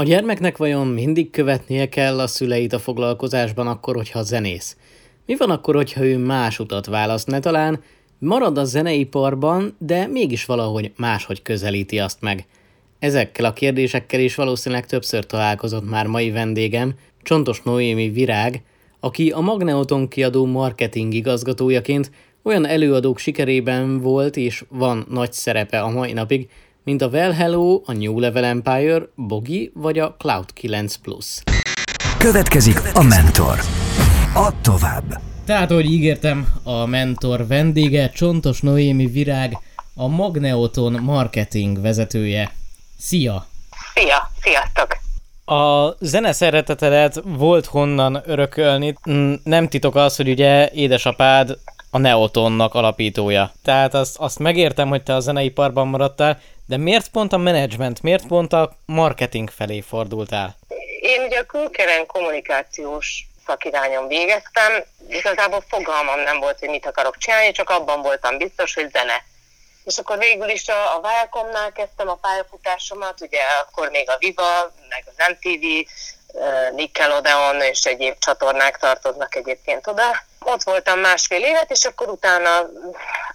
A gyermeknek vajon mindig követnie kell a szüleit a foglalkozásban akkor, hogyha zenész? Mi van akkor, hogyha ő más utat választ, ne talán marad a zeneiparban, de mégis valahogy máshogy közelíti azt meg? Ezekkel a kérdésekkel is valószínűleg többször találkozott már mai vendégem, Csontos Noémi Virág, aki a Magneoton kiadó marketing igazgatójaként olyan előadók sikerében volt és van nagy szerepe a mai napig, mint a Well Hello, a New Level Empire, Bogi vagy a Cloud 9 Plus. Következik a Mentor. Add tovább! Tehát, ahogy ígértem, a mentor vendége Csontos Noémi Virág, a Magneoton marketing vezetője. Szia! Szia! Sziasztok! A zene szeretetedet volt honnan örökölni. Nem titok az, hogy ugye édesapád a Neotonnak alapítója. Tehát azt, azt megértem, hogy te a zeneiparban maradtál, de miért pont a menedzsment, miért pont a marketing felé fordultál? Én ugye a külkeren kommunikációs szakirányon végeztem, igazából fogalmam nem volt, hogy mit akarok csinálni, csak abban voltam biztos, hogy zene. És akkor végül is a, a Viacomnál kezdtem a pályafutásomat, ugye akkor még a Viva, meg az MTV, Nickelodeon és egyéb csatornák tartoznak egyébként oda. Ott voltam másfél évet, és akkor utána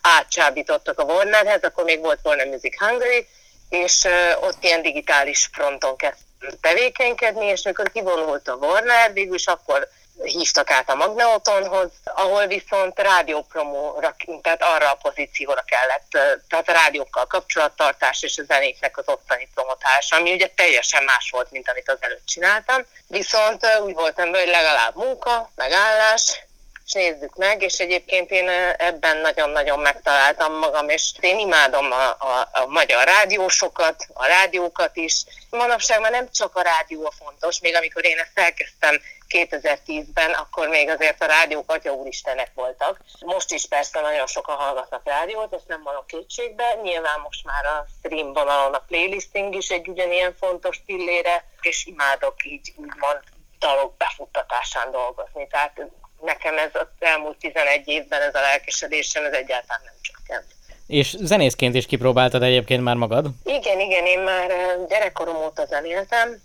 átcsábítottak a Warnerhez, akkor még volt Warner Music Hungary, és ott ilyen digitális fronton kezdtem tevékenykedni, és mikor kivonult a Warner, végül is akkor hívtak át a Magneotonhoz, ahol viszont rádiópromóra, tehát arra a pozícióra kellett, tehát a rádiókkal kapcsolattartás és a zenéknek az ottani promotás, ami ugye teljesen más volt, mint amit az előtt csináltam. Viszont úgy voltam, hogy legalább munka, megállás, és nézzük meg, és egyébként én ebben nagyon-nagyon megtaláltam magam, és én imádom a, a, a magyar rádiósokat, a rádiókat is. Manapság már nem csak a rádió a fontos, még amikor én ezt elkezdtem 2010-ben, akkor még azért a rádiók atya úristenek voltak. Most is persze nagyon sokan hallgatnak rádiót, ezt nem van a kétségbe. Nyilván most már a stream vonalon a playlisting is egy ugyanilyen fontos pillére, és imádok így úgymond dalok befuttatásán dolgozni. Tehát nekem ez az elmúlt 11 évben ez a lelkesedésem, ez egyáltalán nem csökkent. És zenészként is kipróbáltad egyébként már magad? Igen, igen, én már gyerekkorom óta zenéltem,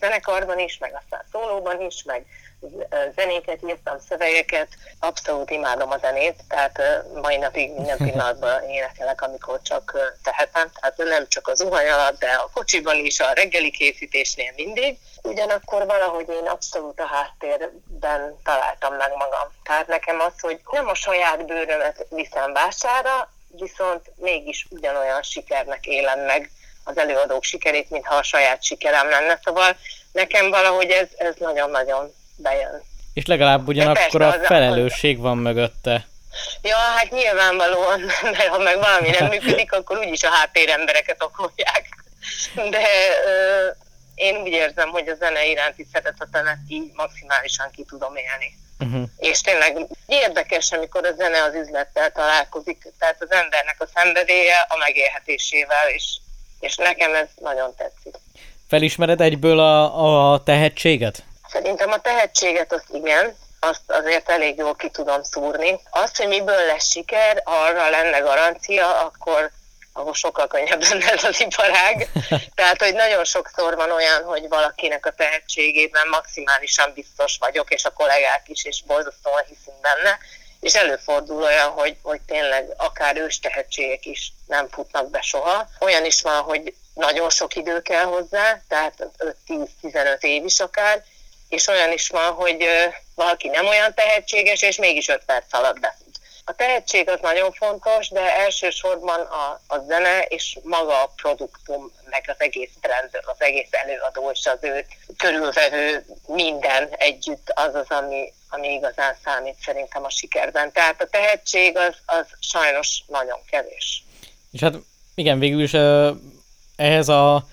zenekarban is, meg aztán szólóban is, meg zenéket írtam, szövegeket, abszolút imádom a zenét, tehát mai napig minden pillanatban énekelek, amikor csak tehetem, tehát nem csak az zuhany alatt, de a kocsiban is, a reggeli készítésnél mindig. Ugyanakkor valahogy én abszolút a háttérben találtam meg magam. Tehát nekem az, hogy nem a saját bőrömet viszem vására, viszont mégis ugyanolyan sikernek élem meg az előadók sikerét, mintha a saját sikerem lenne. Szóval nekem valahogy ez, ez nagyon-nagyon bejön. És legalább ugyanakkor a felelősség van mögötte. Ja, hát nyilvánvalóan, mert ha meg valami nem működik, akkor úgyis a háttérembereket okolják. De ö, én úgy érzem, hogy a zene iránti szeretetemet így maximálisan ki tudom élni. Uh-huh. És tényleg érdekes, amikor a zene az üzlettel találkozik, tehát az embernek a szenvedélye a megélhetésével, és, és nekem ez nagyon tetszik. Felismered egyből a, a tehetséget? Szerintem a tehetséget az igen, azt azért elég jól ki tudom szúrni. Azt, hogy miből lesz siker, arra lenne garancia, akkor ahol sokkal könnyebb lenne ez az iparág. Tehát, hogy nagyon sokszor van olyan, hogy valakinek a tehetségében maximálisan biztos vagyok, és a kollégák is, és borzasztóan hiszünk benne, és előfordul olyan, hogy, hogy tényleg akár ős tehetségek is nem futnak be soha. Olyan is van, hogy nagyon sok idő kell hozzá, tehát 5-10-15 év is akár, és olyan is van, hogy valaki nem olyan tehetséges, és mégis 5 perc alatt befut. A tehetség az nagyon fontos, de elsősorban a, a zene és maga a produktum, meg az egész brand, az egész előadó és az ő körülvevő minden együtt az az, ami, ami igazán számít szerintem a sikerben. Tehát a tehetség az, az sajnos nagyon kevés. És hát igen, végül is ehhez a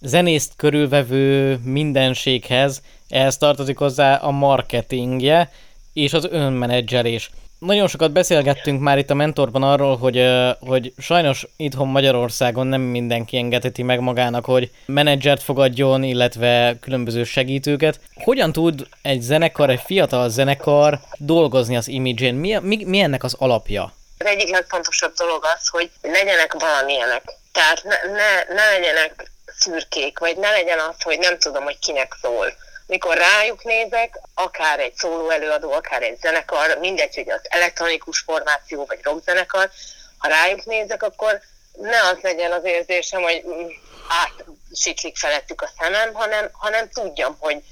zenészt körülvevő mindenséghez, ehhez tartozik hozzá a marketingje és az önmenedzselés. Nagyon sokat beszélgettünk már itt a mentorban arról, hogy, hogy sajnos itthon Magyarországon nem mindenki engedheti meg magának, hogy menedzsert fogadjon, illetve különböző segítőket. Hogyan tud egy zenekar, egy fiatal zenekar dolgozni az imidzsén? Mi, mi, mi ennek az alapja? Az egyik legfontosabb dolog az, hogy legyenek valamilyenek. Tehát ne, ne, ne legyenek szürkék, vagy ne legyen az, hogy nem tudom, hogy kinek szól. Mikor rájuk nézek, akár egy szóló előadó, akár egy zenekar, mindegy, hogy az elektronikus formáció, vagy rockzenekar, ha rájuk nézek, akkor ne az legyen az érzésem, hogy mm, átsiklik felettük a szemem, hanem, hanem tudjam, hogy,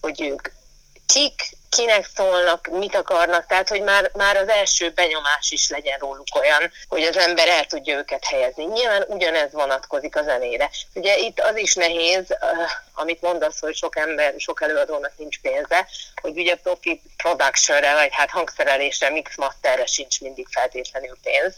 hogy ők kik, kinek szólnak, mit akarnak, tehát hogy már, már az első benyomás is legyen róluk olyan, hogy az ember el tudja őket helyezni. Nyilván ugyanez vonatkozik a zenére. Ugye itt az is nehéz, amit mondasz, hogy sok ember, sok előadónak nincs pénze, hogy ugye profi productionre, vagy hát hangszerelésre, mixmasterre sincs mindig feltétlenül pénz.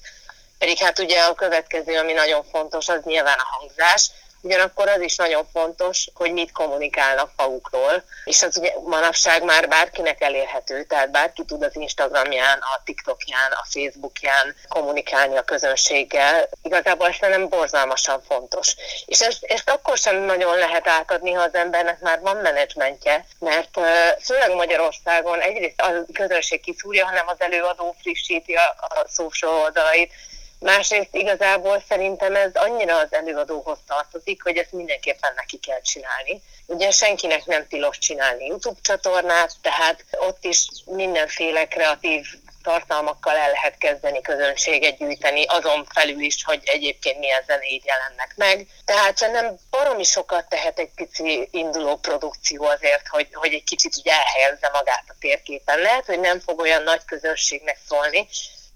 Pedig hát ugye a következő, ami nagyon fontos, az nyilván a hangzás, Ugyanakkor az is nagyon fontos, hogy mit kommunikálnak magukról, és az ugye manapság már bárkinek elérhető, tehát bárki tud az Instagramján, a TikTokján, a Facebookján kommunikálni a közönséggel. Igazából ez nem borzalmasan fontos. És ezt, ezt akkor sem nagyon lehet átadni, ha az embernek már van menedzsmentje, mert főleg Magyarországon egyrészt a közönség kiszúrja, hanem az előadó frissíti a, a social oldalait, Másrészt igazából szerintem ez annyira az előadóhoz tartozik, hogy ezt mindenképpen neki kell csinálni. Ugye senkinek nem tilos csinálni YouTube csatornát, tehát ott is mindenféle kreatív tartalmakkal el lehet kezdeni közönséget gyűjteni, azon felül is, hogy egyébként milyen zenéid jelennek meg. Tehát nem baromi sokat tehet egy pici induló produkció azért, hogy, hogy egy kicsit úgy elhelyezze magát a térképen. Lehet, hogy nem fog olyan nagy közönségnek szólni,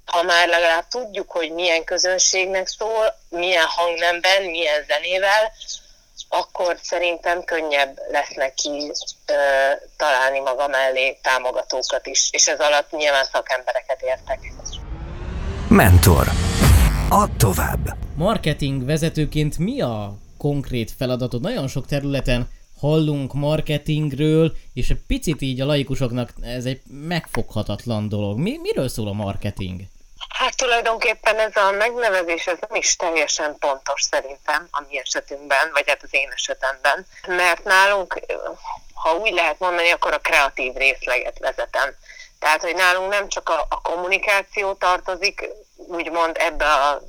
ha már legalább tudjuk, hogy milyen közönségnek szól, milyen hangnemben, milyen zenével, akkor szerintem könnyebb lesz neki ö, találni maga mellé támogatókat is, és ez alatt nyilván szakembereket értek. Mentor. Add tovább. Marketing vezetőként mi a konkrét feladatod? Nagyon sok területen hallunk marketingről, és egy picit így a laikusoknak ez egy megfoghatatlan dolog. Mi, miről szól a marketing? Hát tulajdonképpen ez a megnevezés ez nem is teljesen pontos szerintem a mi esetünkben, vagy hát az én esetemben, mert nálunk, ha úgy lehet mondani, akkor a kreatív részleget vezetem. Tehát, hogy nálunk nem csak a, a kommunikáció tartozik, úgymond ebbe a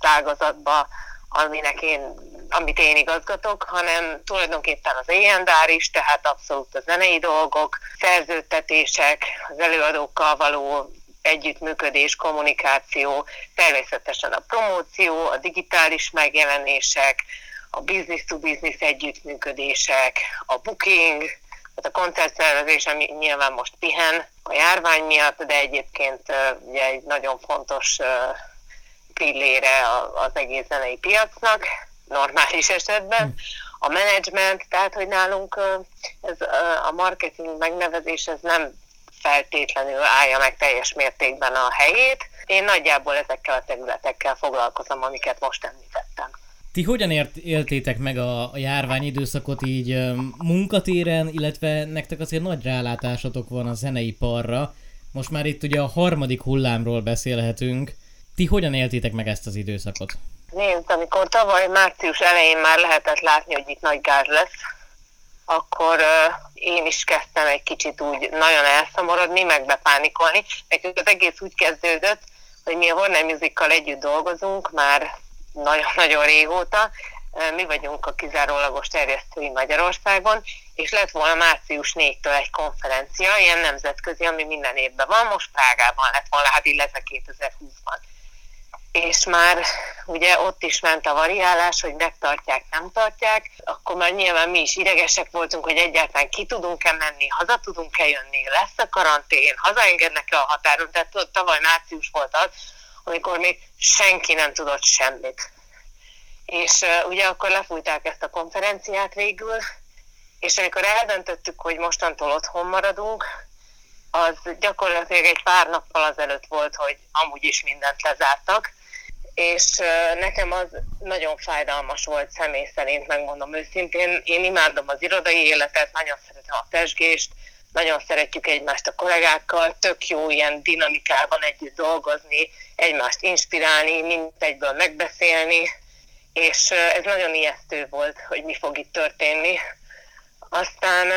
ágazatba, aminek én, amit én igazgatok, hanem tulajdonképpen az éjjendár is, tehát abszolút a zenei dolgok, szerződtetések, az előadókkal való együttműködés, kommunikáció, természetesen a promóció, a digitális megjelenések, a business-to-business együttműködések, a booking, tehát a koncertszervezés, ami nyilván most pihen a járvány miatt, de egyébként ugye egy nagyon fontos pillére az egész zenei piacnak, normális esetben. A menedzsment, tehát hogy nálunk ez a marketing megnevezés ez nem feltétlenül állja meg teljes mértékben a helyét. Én nagyjából ezekkel a területekkel foglalkozom, amiket most említettem. Ti hogyan ért, éltétek meg a, a járvány időszakot így munkatéren, illetve nektek azért nagy rálátásotok van a zeneiparra. Most már itt ugye a harmadik hullámról beszélhetünk. Ti hogyan éltétek meg ezt az időszakot? Nézd, amikor tavaly március elején már lehetett látni, hogy itt nagy gáz lesz, akkor én is kezdtem egy kicsit úgy nagyon elszomorodni, meg bepánikolni. Nekünk az egész úgy kezdődött, hogy mi a Warner Musical együtt dolgozunk már nagyon-nagyon régóta, mi vagyunk a kizárólagos terjesztői Magyarországon, és lett volna március 4-től egy konferencia, ilyen nemzetközi, ami minden évben van, most Prágában lett volna, hát illetve 2020-ban és már ugye ott is ment a variálás, hogy megtartják, nem tartják, akkor már nyilván mi is idegesek voltunk, hogy egyáltalán ki tudunk-e menni, haza tudunk-e jönni, lesz a karantén, hazaengednek-e a határon, tehát tavaly március volt az, amikor még senki nem tudott semmit. És uh, ugye akkor lefújták ezt a konferenciát végül, és amikor eldöntöttük, hogy mostantól otthon maradunk, az gyakorlatilag egy pár nappal azelőtt volt, hogy amúgy is mindent lezártak, és nekem az nagyon fájdalmas volt személy szerint, megmondom őszintén. Én imádom az irodai életet, nagyon szeretem a pesgést, nagyon szeretjük egymást a kollégákkal, tök jó ilyen dinamikában együtt dolgozni, egymást inspirálni, mint egyből megbeszélni, és ez nagyon ijesztő volt, hogy mi fog itt történni. Aztán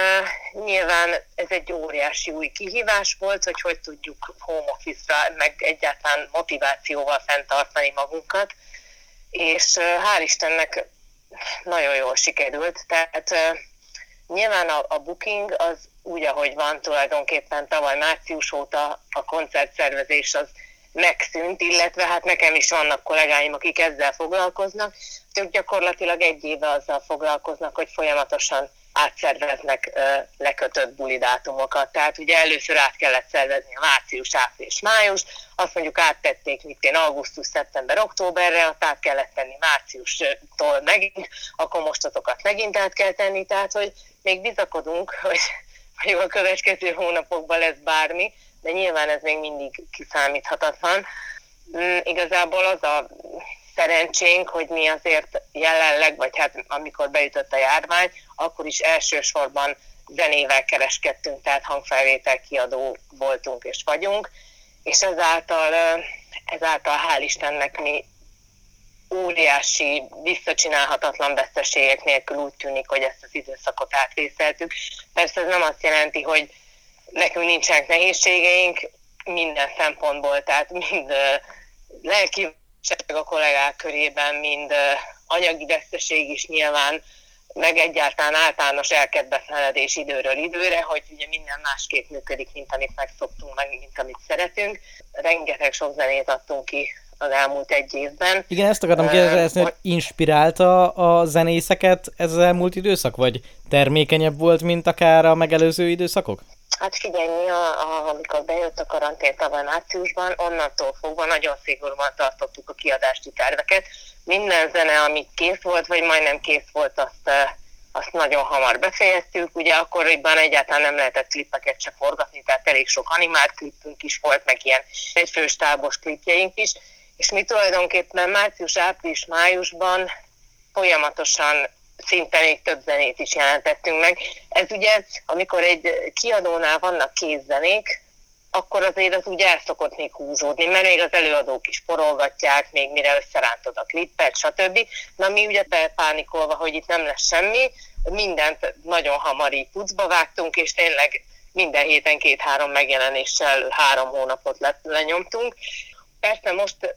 nyilván ez egy óriási új kihívás volt, hogy hogy tudjuk home office-ra, meg egyáltalán motivációval fenntartani magunkat. És hál' Istennek nagyon jól sikerült. Tehát nyilván a, a booking az úgy, ahogy van tulajdonképpen tavaly március óta a koncertszervezés az megszűnt, illetve hát nekem is vannak kollégáim, akik ezzel foglalkoznak. Ők gyakorlatilag egy éve azzal foglalkoznak, hogy folyamatosan átszerveznek lekötött bulidátumokat. Tehát ugye először át kellett szervezni a március, április, május, azt mondjuk áttették mint én augusztus, szeptember, októberre, azt át kellett tenni márciustól megint, akkor most azokat megint át kell tenni, tehát hogy még bizakodunk, hogy, hogy a következő hónapokban lesz bármi, de nyilván ez még mindig kiszámíthatatlan. Mm, igazából az a szerencsénk, hogy mi azért jelenleg, vagy hát amikor beütött a járvány, akkor is elsősorban zenével kereskedtünk, tehát hangfelvétel kiadó voltunk és vagyunk, és ezáltal, ezáltal hál' Istennek mi óriási, visszacsinálhatatlan veszteségek nélkül úgy tűnik, hogy ezt az időszakot átvészeltük. Persze ez nem azt jelenti, hogy nekünk nincsenek nehézségeink minden szempontból, tehát mind lelki a kollégák körében, mind anyagi veszteség is nyilván, meg egyáltalán általános elkedvetlenedés időről időre, hogy ugye minden másképp működik, mint amit megszoktunk, meg mint amit szeretünk. Rengeteg sok zenét adtunk ki az elmúlt egy évben. Igen, ezt akartam kérdezni, hogy inspirálta a zenészeket ez az elmúlt időszak, vagy termékenyebb volt, mint akár a megelőző időszakok? Hát figyelj, mi a, a, amikor bejött a karantén tavaly márciusban, onnantól fogva nagyon szigorúan tartottuk a kiadási terveket. Minden zene, ami kész volt, vagy majdnem kész volt, azt, azt nagyon hamar befejeztük. Ugye akkoriban egyáltalán nem lehetett klippeket se forgatni, tehát elég sok animált klippünk is volt, meg ilyen egyfős tábos klipjeink is. És mi tulajdonképpen március, április, májusban folyamatosan szinte még több zenét is jelentettünk meg. Ez ugye, amikor egy kiadónál vannak kézzenék, akkor azért az úgy el szokott még húzódni, mert még az előadók is porolgatják, még mire összerántod a klippet, stb. Na mi ugye bepánikolva, hogy itt nem lesz semmi, mindent nagyon hamar így pucba vágtunk, és tényleg minden héten két-három megjelenéssel három hónapot le, lenyomtunk. Persze most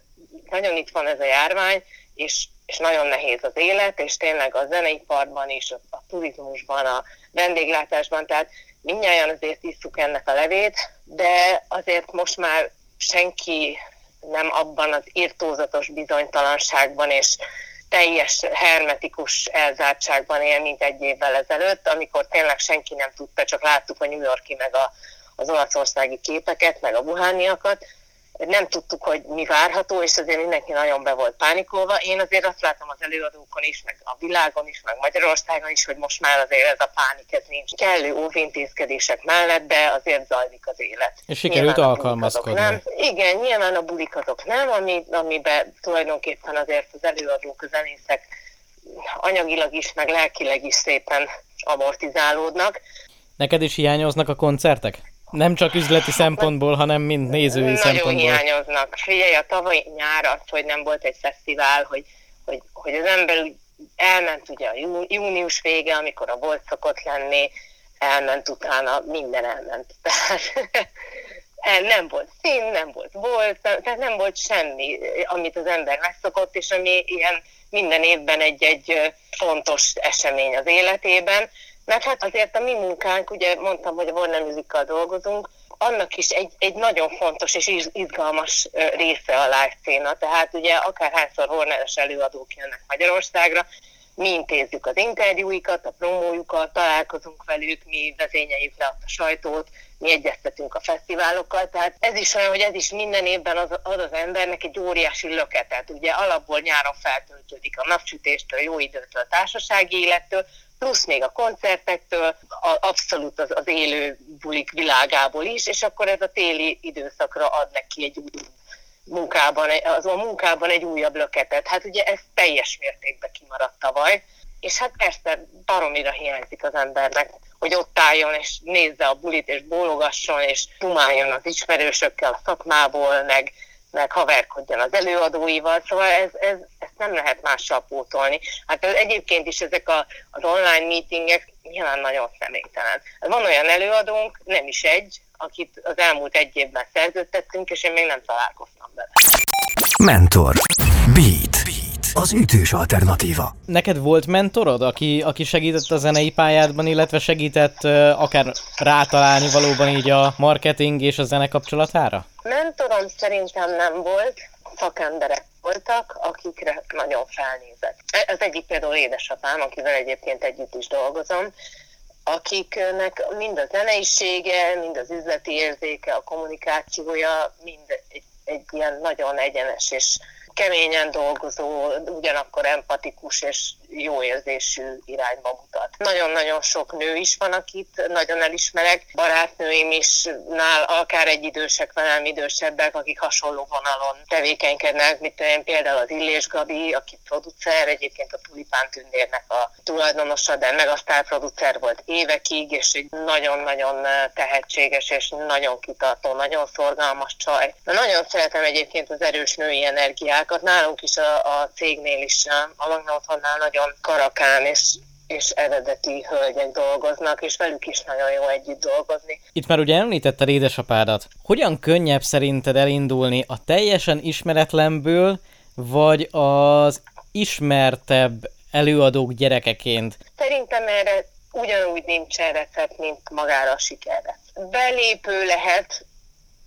nagyon itt van ez a járvány, és és nagyon nehéz az élet, és tényleg a zeneiparban is, a turizmusban, a vendéglátásban, tehát mindjárt azért isszuk ennek a levét, de azért most már senki nem abban az írtózatos bizonytalanságban és teljes hermetikus elzártságban él, mint egy évvel ezelőtt, amikor tényleg senki nem tudta, csak láttuk a New Yorki meg a, az olaszországi képeket, meg a buhániakat, nem tudtuk, hogy mi várható, és azért mindenki nagyon be volt pánikolva. Én azért azt látom az előadókon is, meg a világon is, meg Magyarországon is, hogy most már azért ez a pánik, ez nincs. Kellő óvintézkedések mellett, de azért zajlik az élet. És sikerült alkalmazkodni. Nem. Igen, nyilván a bulik azok nem, ami, amiben tulajdonképpen azért az előadók, a zenészek anyagilag is, meg lelkileg is szépen amortizálódnak. Neked is hiányoznak a koncertek? Nem csak üzleti szempontból, hanem mind nézői Nagyon szempontból. Nagyon hiányoznak. Figyelj, a tavaly nyár az, hogy nem volt egy fesztivál, hogy, hogy, hogy az ember úgy elment ugye a június vége, amikor a volt szokott lenni, elment utána, minden elment. Tehát nem volt szín, nem volt volt, tehát nem volt semmi, amit az ember megszokott, és ami ilyen minden évben egy-egy fontos esemény az életében. Mert hát azért a mi munkánk, ugye mondtam, hogy a Warner music dolgozunk, annak is egy, egy nagyon fontos és izgalmas része a live széna. Tehát ugye akárhányszor Warner-es előadók jönnek Magyarországra, mi intézzük az interjúikat, a promójukat, találkozunk velük, mi vezényeljük le a sajtót, mi egyeztetünk a fesztiválokkal, tehát ez is olyan, hogy ez is minden évben az, az az embernek egy óriási löketet. Ugye alapból nyáron feltöltődik a napsütéstől, jó időtől, társasági élettől, plusz még a koncertektől, a, abszolút az, az élő bulik világából is, és akkor ez a téli időszakra ad neki egy új munkában, az a munkában egy újabb löketet. Hát ugye ez teljes mértékben kimaradt tavaly, és hát persze baromira hiányzik az embernek, hogy ott álljon és nézze a bulit, és bólogasson, és tumáljon az ismerősökkel a szakmából, meg, meg haverkodjon az előadóival, szóval ez, ez, ezt nem lehet mással pótolni. Hát egyébként is ezek a, az online meetingek nyilván nagyon személytelen. Van olyan előadónk, nem is egy, akit az elmúlt egy évben szerződtettünk, és én még nem találkoztam vele. Mentor. Beat. Az ütős alternatíva. Neked volt mentorod, aki, aki segített a zenei pályádban, illetve segített uh, akár rátalálni valóban így a marketing és a zene kapcsolatára? Mentorom szerintem nem volt, szakemberek voltak, akikre nagyon felnézett. E, az egyik például édesapám, akivel egyébként együtt is dolgozom, akiknek mind a zeneisége, mind az üzleti érzéke, a kommunikációja, mind egy, egy ilyen nagyon egyenes és keményen dolgozó, ugyanakkor empatikus és jó érzésű irányba mutat. Nagyon-nagyon sok nő is van, akit nagyon elismerek, barátnőim is, nál akár egy idősek, velem idősebbek, akik hasonló vonalon tevékenykednek, mint én például az Illés Gabi, aki producer, egyébként a Tulipán Tündérnek a tulajdonosa, de meg a producer volt évekig, és egy nagyon-nagyon tehetséges és nagyon kitartó, nagyon szorgalmas csaj. Nagyon szeretem egyébként az erős női energiákat, nálunk is a, a cégnél is, a Magna nagyon nagyon karakán és és eredeti hölgyek dolgoznak, és velük is nagyon jó együtt dolgozni. Itt már ugye említetted édesapádat. Hogyan könnyebb szerinted elindulni a teljesen ismeretlenből, vagy az ismertebb előadók gyerekeként? Szerintem erre ugyanúgy nincsen recept, mint magára a sikerre. Belépő lehet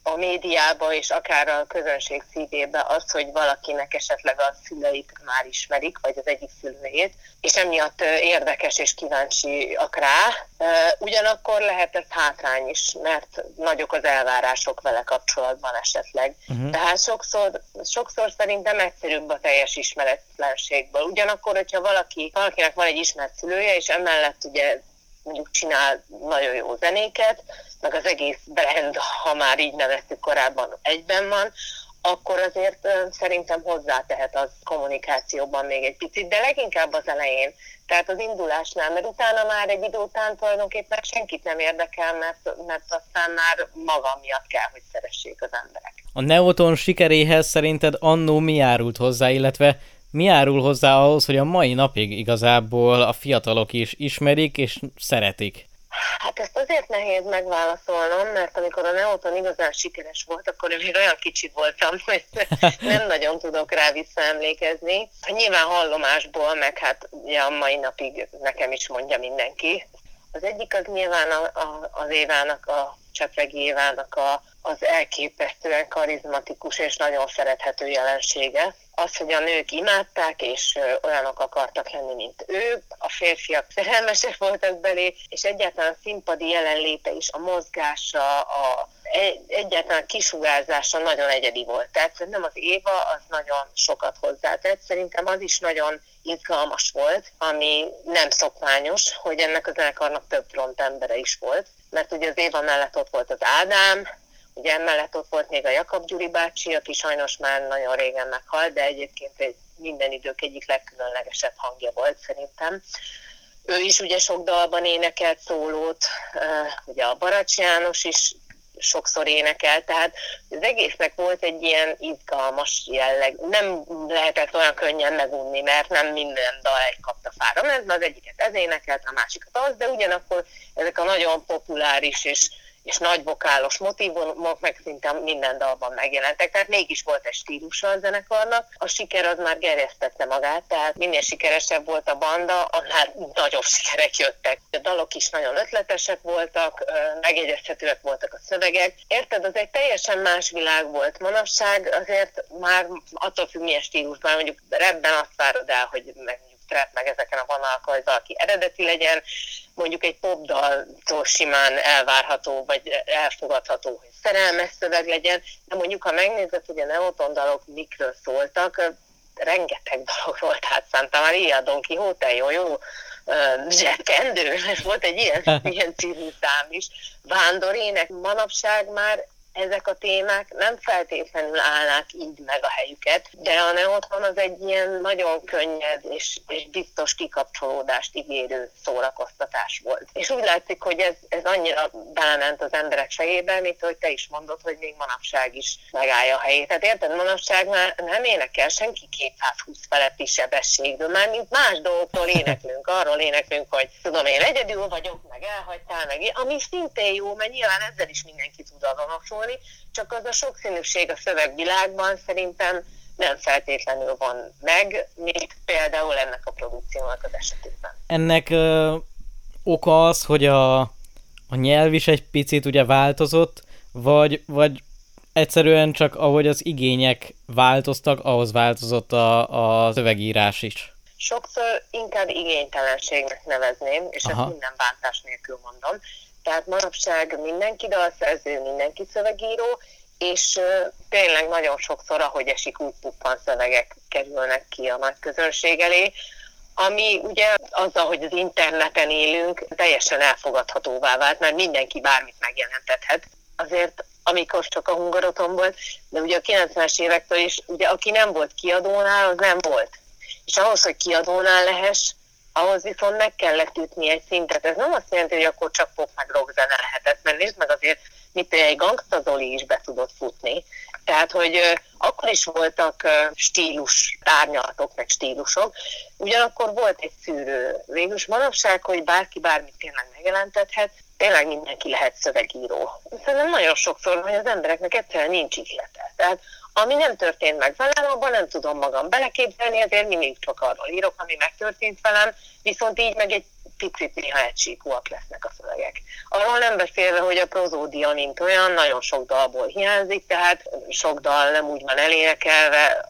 a médiába és akár a közönség szívébe az, hogy valakinek esetleg a szüleit már ismerik, vagy az egyik szülőjét, és emiatt érdekes és kíváncsiak rá. Ugyanakkor lehet ez hátrány is, mert nagyok az elvárások vele kapcsolatban esetleg. Uh-huh. Tehát sokszor, sokszor szerintem egyszerűbb a teljes ismeretlenségből. Ugyanakkor, hogyha valaki, valakinek van egy ismert szülője, és emellett ugye mondjuk csinál nagyon jó zenéket, meg az egész brand, ha már így neveztük korábban, egyben van, akkor azért szerintem hozzátehet az kommunikációban még egy picit, de leginkább az elején, tehát az indulásnál, mert utána már egy idő után tulajdonképpen senkit nem érdekel, mert, mert aztán már maga miatt kell, hogy szeressék az emberek. A Neoton sikeréhez szerinted annó mi járult hozzá, illetve mi járul hozzá ahhoz, hogy a mai napig igazából a fiatalok is ismerik és szeretik? Hát ezt azért nehéz megválaszolnom, mert amikor a Neoton igazán sikeres volt, akkor én még olyan kicsi voltam, hogy nem nagyon tudok rá visszaemlékezni. Nyilván hallomásból, meg hát ugye a mai napig nekem is mondja mindenki. Az egyik az nyilván a, a, az Évának, a Csepregi Évának a, az elképesztően karizmatikus és nagyon szerethető jelensége, az, hogy a nők imádták, és olyanok akartak lenni, mint ők, a férfiak szerelmesek voltak belé, és egyáltalán a színpadi jelenléte is, a mozgása, a egyáltalán kisugárzása nagyon egyedi volt. Tehát nem az Éva, az nagyon sokat hozzátett. Szerintem az is nagyon izgalmas volt, ami nem szokványos, hogy ennek a zenekarnak több front embere is volt. Mert ugye az Éva mellett ott volt az Ádám, Ugye emellett ott volt még a Jakab Gyuri bácsi, aki sajnos már nagyon régen meghalt, de egyébként egy minden idők egyik legkülönlegesebb hangja volt szerintem. Ő is ugye sok dalban énekelt szólót, ugye a Baracs János is sokszor énekelt, tehát az egésznek volt egy ilyen izgalmas jelleg. Nem lehetett olyan könnyen megunni, mert nem minden dal egy kapta fára ment, az egyiket ez énekelt, a másikat az, de ugyanakkor ezek a nagyon populáris és és nagy vokálos motivumok meg szinte minden dalban megjelentek, tehát mégis volt egy stílusa a zenekarnak. A siker az már gerjesztette magát, tehát minél sikeresebb volt a banda, annál nagyobb sikerek jöttek. A dalok is nagyon ötletesek voltak, megjegyezhetőek voltak a szövegek. Érted, az egy teljesen más világ volt. Manapság azért már attól függ, milyen stílusban, mondjuk ebben azt várod el, hogy meg trap, meg ezeken a vonalakon, hogy valaki eredeti legyen, mondjuk egy popdaltól simán elvárható, vagy elfogadható, hogy szerelmes szöveg legyen, de mondjuk ha megnézed, hogy a neoton dalok mikről szóltak, rengeteg dologról, tehát Santa Maria, Don Quixote, jó, jó, zsebkendő, volt egy ilyen, ilyen című szám is, vándorének, manapság már ezek a témák nem feltétlenül állnak így meg a helyüket, de a neotron az egy ilyen nagyon könnyed és, és biztos kikapcsolódást ígérő szórakoztatás volt. És úgy látszik, hogy ez, ez annyira belement az emberek fejébe, mint hogy te is mondod, hogy még manapság is megállja a helyét. Tehát érted, manapság már nem énekel senki 220 feletti sebességből, már mint más dolgokról éneklünk, arról éneklünk, hogy tudom, én egyedül vagyok, meg elhagytál, meg ami szintén jó, mert nyilván ezzel is mindenki tud azonosulni, csak az a sokszínűség a szövegvilágban szerintem nem feltétlenül van meg, mint például ennek a produkciónak az esetében. Ennek ö, oka az, hogy a, a nyelv is egy picit ugye változott, vagy, vagy egyszerűen csak ahogy az igények változtak, ahhoz változott a, a szövegírás is. Sokszor inkább igénytelenségnek nevezném, és Aha. ezt minden bántás nélkül mondom. Tehát manapság mindenki dalszerző, mindenki szövegíró, és tényleg nagyon sokszor, ahogy esik, úgy puppan szövegek kerülnek ki a nagy közönség elé, ami ugye azzal, hogy az interneten élünk, teljesen elfogadhatóvá vált, mert mindenki bármit megjelentethet. Azért amikor csak a hungaroton volt, de ugye a 90-es évektől is, ugye aki nem volt kiadónál, az nem volt. És ahhoz, hogy kiadónál lehess, ahhoz viszont meg kellett ütni egy szintet. Ez nem azt jelenti, hogy akkor csak pop meg rock zene lehetett, mert nézd meg azért, mit egy Gangsta Zoli is be tudott futni. Tehát, hogy akkor is voltak stílus tárnyalatok, meg stílusok, ugyanakkor volt egy szűrő. Végülis manapság, hogy bárki bármit tényleg megjelentethet, tényleg mindenki lehet szövegíró. Szerintem nagyon sokszor, hogy az embereknek egyszerűen nincs ihlete. Tehát ami nem történt meg velem, abban nem tudom magam beleképzelni, ezért mindig csak arról írok, ami megtörtént velem, viszont így meg egy picit néha egysíkúak lesznek a szövegek. Arról nem beszélve, hogy a prozódia, mint olyan, nagyon sok dalból hiányzik, tehát sok dal nem úgy van elénekelve,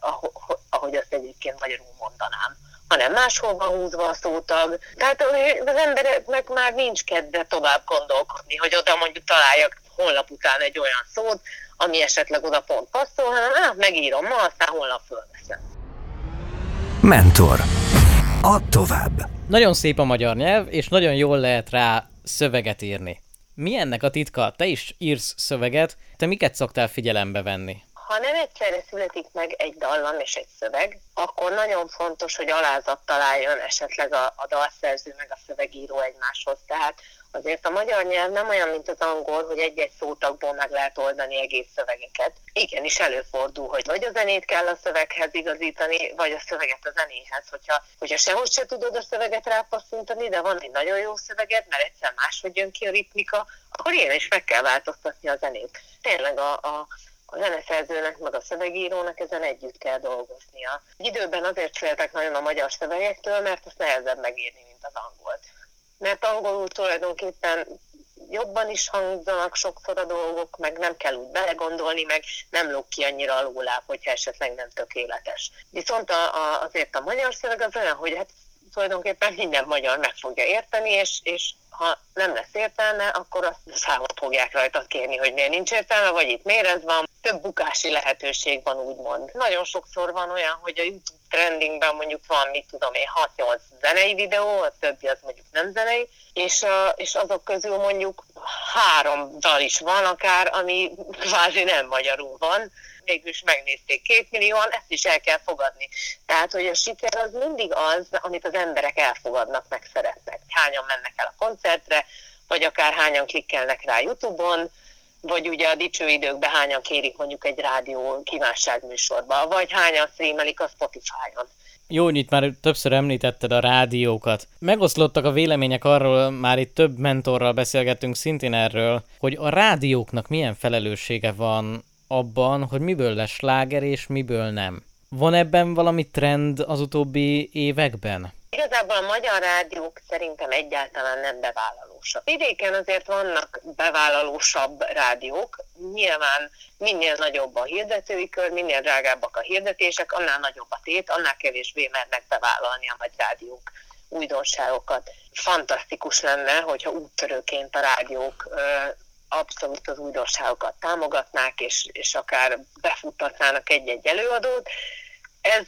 ahogy azt egyébként magyarul mondanám hanem máshol van húzva a szótag. Tehát az embereknek már nincs kedve tovább gondolkodni, hogy oda mondjuk találjak honlap után egy olyan szót, ami esetleg oda pont passzol, hanem ah, megírom ma, aztán holnap fölveszem. Mentor. Add tovább. Nagyon szép a magyar nyelv, és nagyon jól lehet rá szöveget írni. Mi ennek a titka? Te is írsz szöveget, te miket szoktál figyelembe venni? ha nem egyszerre születik meg egy dallam és egy szöveg, akkor nagyon fontos, hogy alázat találjon esetleg a, a dalszerző meg a szövegíró egymáshoz. Tehát azért a magyar nyelv nem olyan, mint az angol, hogy egy-egy szótagból meg lehet oldani egész szövegeket. Igenis előfordul, hogy vagy a zenét kell a szöveghez igazítani, vagy a szöveget a zenéhez. Hogyha, hogyha sehogy se tudod a szöveget rápasszintani, de van egy nagyon jó szöveged, mert egyszer máshogy jön ki a ritmika, akkor ilyen is meg kell változtatni a zenét. Tényleg a, a a zeneszerzőnek, meg a szövegírónak ezen együtt kell dolgoznia. Egy időben azért féltek nagyon a magyar szövegektől, mert azt nehezebb megírni, mint az angolt. Mert angolul tulajdonképpen jobban is hangzanak sokszor a dolgok, meg nem kell úgy belegondolni, meg nem lóg ki annyira alulá, hogyha esetleg nem tökéletes. Viszont a, a, azért a magyar szöveg az olyan, hogy hát tulajdonképpen minden magyar meg fogja érteni, és, és ha nem lesz értelme, akkor azt számot fogják rajta kérni, hogy miért nincs értelme, vagy itt miért ez van. Több bukási lehetőség van, úgymond. Nagyon sokszor van olyan, hogy a YouTube trendingben mondjuk van, mit tudom én, 6-8 zenei videó, a többi az mondjuk nem zenei, és, és azok közül mondjuk három dal is van akár, ami kvázi nem magyarul van, is megnézték két millióan, ezt is el kell fogadni. Tehát, hogy a siker az mindig az, amit az emberek elfogadnak, meg szeretnek. Hányan mennek el a koncertre, vagy akár hányan klikkelnek rá YouTube-on, vagy ugye a dicső időkben hányan kérik mondjuk egy rádió kívánságműsorba, vagy hányan streamelik a Spotify-on. Jó, itt már többször említetted a rádiókat. Megoszlottak a vélemények arról, már itt több mentorral beszélgettünk szintén erről, hogy a rádióknak milyen felelőssége van abban, hogy miből lesz sláger és miből nem. Van ebben valami trend az utóbbi években? Igazából a magyar rádiók szerintem egyáltalán nem bevállalósabb. Vidéken azért vannak bevállalósabb rádiók. Nyilván minél nagyobb a hirdetői kör, minél drágábbak a hirdetések, annál nagyobb a tét, annál kevésbé mernek bevállalni a nagy rádiók újdonságokat. Fantasztikus lenne, hogyha úttörőként a rádiók abszolút az újdonságokat támogatnák, és, és akár befuttatnának egy-egy előadót. Ez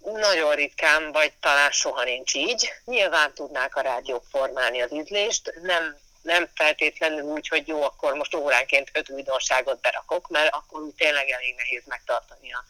nagyon ritkán, vagy talán soha nincs így. Nyilván tudnák a rádiók formálni az ízlést, nem, nem feltétlenül úgy, hogy jó, akkor most óránként öt újdonságot berakok, mert akkor úgy tényleg elég nehéz megtartani a,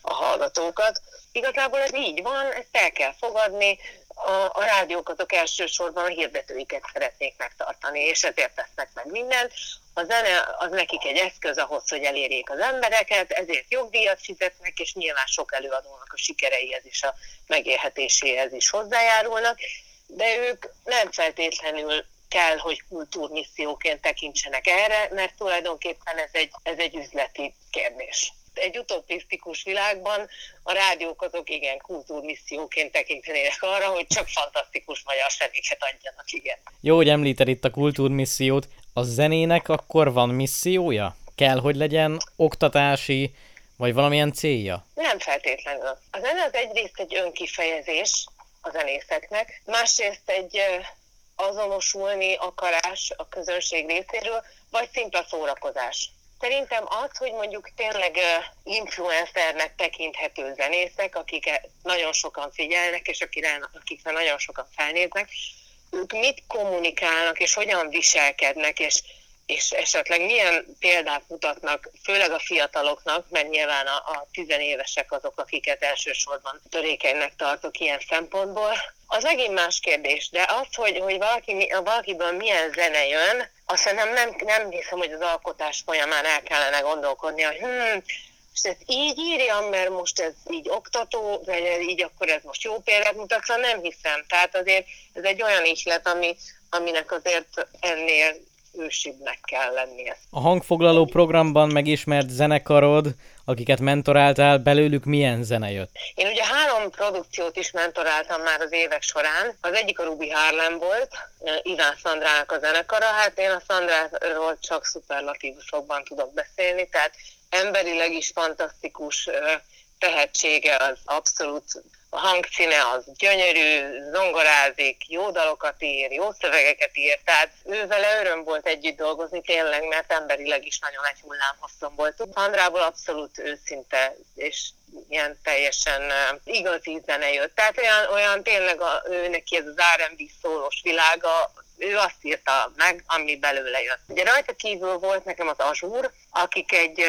a hallgatókat. Igazából ez így van, ezt el kell fogadni, a, a rádiók azok elsősorban a hirdetőiket szeretnék megtartani, és ezért tesznek meg mindent. A zene az nekik egy eszköz ahhoz, hogy elérjék az embereket, ezért jogdíjat fizetnek, és nyilván sok előadónak a sikereihez és a megélhetéséhez is hozzájárulnak, de ők nem feltétlenül kell, hogy kultúrmisszióként tekintsenek erre, mert tulajdonképpen ez egy, ez egy üzleti kérdés. Egy utopisztikus világban a rádiók azok igen kultúrmisszióként tekintenének arra, hogy csak fantasztikus magyar zenéket adjanak, igen. Jó, hogy említed itt a kultúrmissziót. A zenének akkor van missziója? Kell, hogy legyen oktatási, vagy valamilyen célja? Nem feltétlenül. A zene az egyrészt egy önkifejezés a zenészeknek, másrészt egy azonosulni akarás a közönség részéről, vagy szimpla szórakozás. Szerintem az, hogy mondjuk tényleg influencernek tekinthető zenészek, akik nagyon sokan figyelnek, és akikre nagyon sokan felnéznek, ők mit kommunikálnak, és hogyan viselkednek, és, és esetleg milyen példát mutatnak, főleg a fiataloknak, mert nyilván a, a tizenévesek azok, akiket elsősorban törékenynek tartok ilyen szempontból. Az megint más kérdés, de az, hogy, hogy valaki, valakiből milyen zene jön, azt nem, nem, nem hiszem, hogy az alkotás folyamán el kellene gondolkodni, hogy hm, és ezt így írja, mert most ez így oktató, vagy így akkor ez most jó példát mutat, szóval nem hiszem. Tehát azért ez egy olyan ihlet, ami, aminek azért ennél ősibbnek kell lennie. A hangfoglaló programban megismert zenekarod, akiket mentoráltál, belőlük milyen zene jött? Én ugye három produkciót is mentoráltam már az évek során. Az egyik a Ruby Harlem volt, Iván Szandrának a zenekara. Hát én a Szandráról csak szuperlatívusokban tudok beszélni, tehát emberileg is fantasztikus tehetsége az abszolút a hangszíne az gyönyörű, zongorázik, jó dalokat ír, jó szövegeket ír, tehát ő vele öröm volt együtt dolgozni tényleg, mert emberileg is nagyon egy hullámhosszon volt. Andrából abszolút őszinte és ilyen teljesen igazi zene jött. Tehát olyan, olyan tényleg a, ő neki ez az R&B szólós világa, ő azt írta meg, ami belőle jött. Ugye rajta kívül volt nekem az Azur, akik egy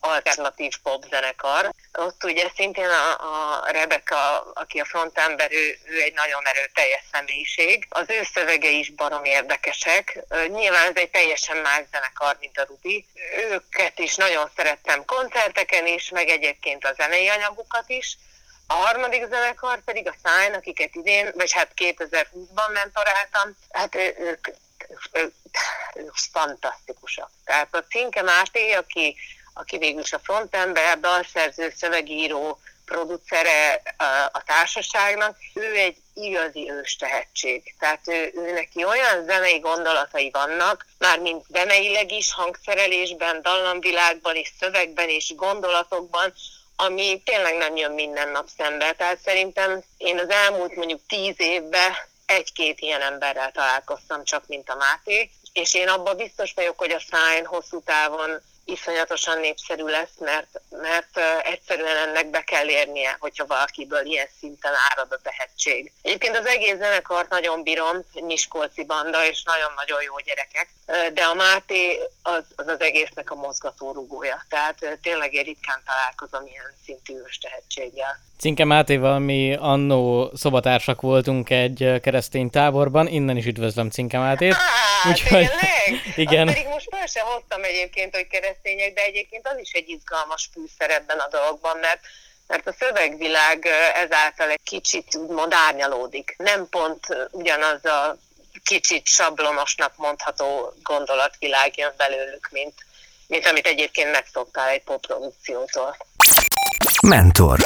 alternatív pop zenekar. Ott ugye szintén a, a Rebecca, aki a frontember, ő, ő egy nagyon erőteljes személyiség. Az ő szövegei is barom érdekesek. Nyilván ez egy teljesen más zenekar, mint a Rubi. Őket is nagyon szerettem koncerteken is, meg egyébként a zenei anyagukat is. A harmadik zenekar pedig a Sign, akiket idén, vagy hát 2020-ban mentoráltam, hát ők, ők, ők, ők fantasztikusak. Tehát a Cinke Máté, aki, aki végül is a frontember, dalszerző, szövegíró, producere a társaságnak, ő egy igazi ős tehetség. Tehát ő, ő neki olyan zenei gondolatai vannak, már mint zeneileg is, hangszerelésben, dallamvilágban és szövegben és gondolatokban, ami tényleg nem jön minden nap szembe. Tehát szerintem én az elmúlt mondjuk tíz évben egy-két ilyen emberrel találkoztam csak, mint a Máté, és én abban biztos vagyok, hogy a Sign hosszú távon iszonyatosan népszerű lesz, mert, mert egyszerűen ennek be kell érnie, hogyha valakiből ilyen szinten árad a tehetség. Egyébként az egész zenekart nagyon bírom, Miskolci banda, és nagyon-nagyon jó gyerekek, de a Máté az az, az egésznek a mozgatórugója, tehát tényleg én ritkán találkozom ilyen szintű tehetséggel. Cinke Mátéval mi annó szobatársak voltunk egy keresztény táborban, innen is üdvözlöm Cinke Mátét. Á, Úgyhogy, igen. Azt pedig most fel sem hoztam egyébként, hogy keresztények, de egyébként az is egy izgalmas fűszer ebben a dologban, mert mert a szövegvilág ezáltal egy kicsit úgymond árnyalódik. Nem pont ugyanaz a kicsit sablonosnak mondható gondolatvilág jön belőlük, mint, mint amit egyébként megszoktál egy popprodukciótól. Mentor.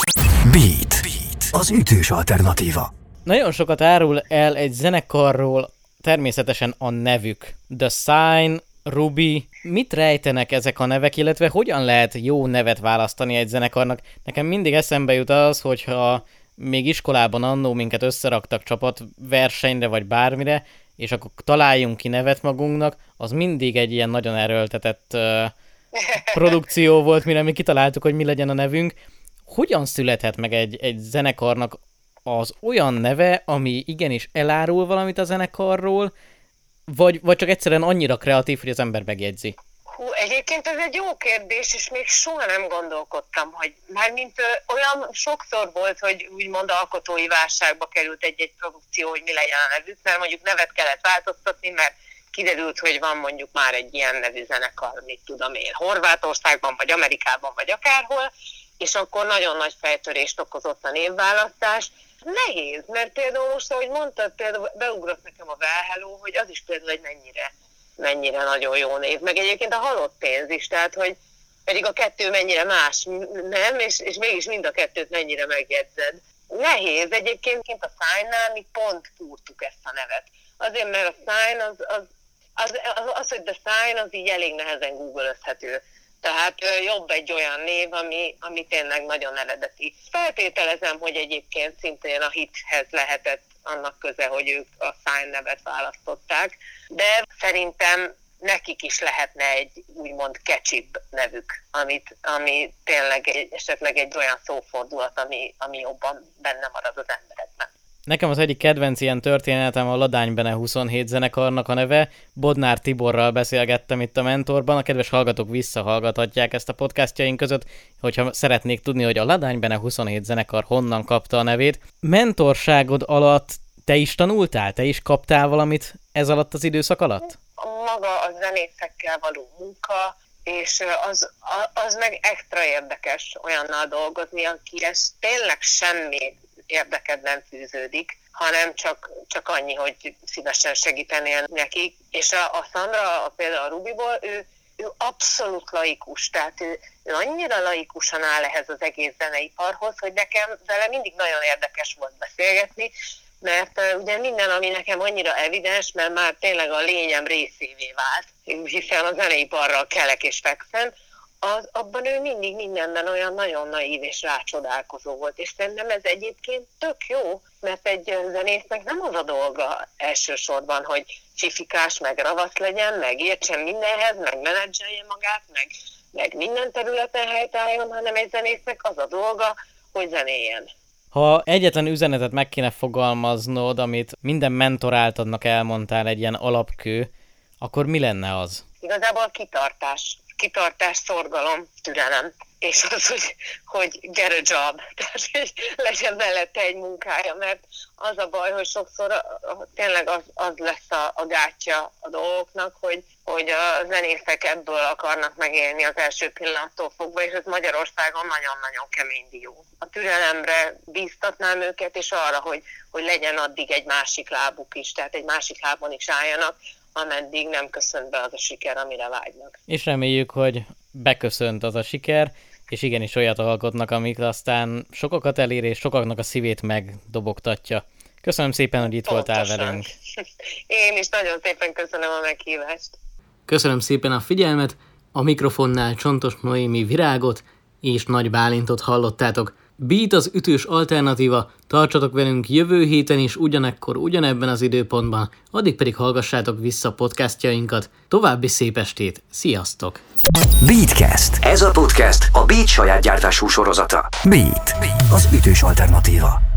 Beat. Beat. Az ütős alternatíva. Nagyon sokat árul el egy zenekarról természetesen a nevük. The Sign, Ruby, mit rejtenek ezek a nevek, illetve hogyan lehet jó nevet választani egy zenekarnak? Nekem mindig eszembe jut az, hogyha még iskolában annó minket összeraktak csapatversenyre vagy bármire, és akkor találjunk ki nevet magunknak, az mindig egy ilyen nagyon erőltetett uh, produkció volt, mire mi kitaláltuk, hogy mi legyen a nevünk. Hogyan születhet meg egy, egy zenekarnak az olyan neve, ami igenis elárul valamit a zenekarról, vagy, vagy csak egyszerűen annyira kreatív, hogy az ember megjegyzi? Hú, egyébként ez egy jó kérdés, és még soha nem gondolkodtam, hogy már mint ö, olyan sokszor volt, hogy úgymond alkotói válságba került egy-egy produkció, hogy mi legyen a nevük, mert mondjuk nevet kellett változtatni, mert kiderült, hogy van mondjuk már egy ilyen nevű zenekar, mit tudom én, Horvátországban, vagy Amerikában, vagy akárhol, és akkor nagyon nagy fejtörést okozott a névválasztás, Nehéz, mert például most, ahogy mondtad, például beugrott nekem a Well Hello, hogy az is például egy mennyire, mennyire nagyon jó név. Meg egyébként a halott pénz is, tehát hogy, pedig a kettő mennyire más, nem? És, és mégis mind a kettőt mennyire megjegyzed. Nehéz. Egyébként a szájnál mi pont fúrtuk ezt a nevet. Azért, mert a sign az, az, az, az, az hogy the sign, az így elég nehezen googlözhető. Tehát jobb egy olyan név, ami, ami tényleg nagyon eredeti. Feltételezem, hogy egyébként szintén a hithez lehetett annak köze, hogy ők a sign nevet választották, de szerintem nekik is lehetne egy úgymond kecsibb nevük, amit, ami tényleg egy, esetleg egy olyan szófordulat, ami, ami jobban benne marad az emberekben. Nekem az egyik kedvenc ilyen történetem a Ladány Bene 27 zenekarnak a neve. Bodnár Tiborral beszélgettem itt a mentorban. A kedves hallgatók visszahallgathatják ezt a podcastjaink között, hogyha szeretnék tudni, hogy a Ladány Bene 27 zenekar honnan kapta a nevét. Mentorságod alatt te is tanultál? Te is kaptál valamit ez alatt az időszak alatt? Maga a zenészekkel való munka, és az, az meg extra érdekes olyannal dolgozni, akihez tényleg semmi érdeked nem fűződik, hanem csak, csak annyi, hogy szívesen segítenél nekik. És a, a Sandra, a, például a Rubiból, ő, ő abszolút laikus, tehát ő, ő annyira laikusan áll ehhez az egész zeneiparhoz, hogy nekem vele mindig nagyon érdekes volt beszélgetni, mert uh, ugye minden, ami nekem annyira evidens, mert már tényleg a lényem részévé vált, hiszen a zeneiparral kelek és fekszem, az, abban ő mindig mindenben olyan nagyon naív és rácsodálkozó volt, és szerintem ez egyébként tök jó, mert egy zenésznek nem az a dolga elsősorban, hogy csifikás, meg ravasz legyen, meg értsen mindenhez, meg menedzselje magát, meg, meg minden területen helytálljon, hanem egy zenésznek az a dolga, hogy zenéljen. Ha egyetlen üzenetet meg kéne fogalmaznod, amit minden mentor áltadnak elmondtál egy ilyen alapkő, akkor mi lenne az? Igazából kitartás kitartás, szorgalom, türelem, és az, hogy, hogy get a job, tehát hogy legyen mellette egy munkája, mert az a baj, hogy sokszor tényleg az, az lesz a, a gátja a dolgoknak, hogy, hogy a zenészek ebből akarnak megélni az első pillanattól fogva, és ez Magyarországon nagyon-nagyon kemény dió. A türelemre bíztatnám őket, és arra, hogy, hogy legyen addig egy másik lábuk is, tehát egy másik lábon is álljanak, ameddig nem köszönt be az a siker, amire vágynak. És reméljük, hogy beköszönt az a siker, és igenis olyat alkotnak, amik aztán sokakat elér, és sokaknak a szívét megdobogtatja. Köszönöm szépen, hogy itt Pontosan. voltál velünk. Én is nagyon szépen köszönöm a meghívást. Köszönöm szépen a figyelmet, a mikrofonnál Csontos Noémi Virágot és Nagy Bálintot hallottátok. Beat az ütős alternatíva, tartsatok velünk jövő héten is ugyanekkor, ugyanebben az időpontban, addig pedig hallgassátok vissza podcastjainkat. További szép estét, sziasztok! Beatcast. Ez a podcast a Beat saját gyártású sorozata. Beat, az ütős alternatíva.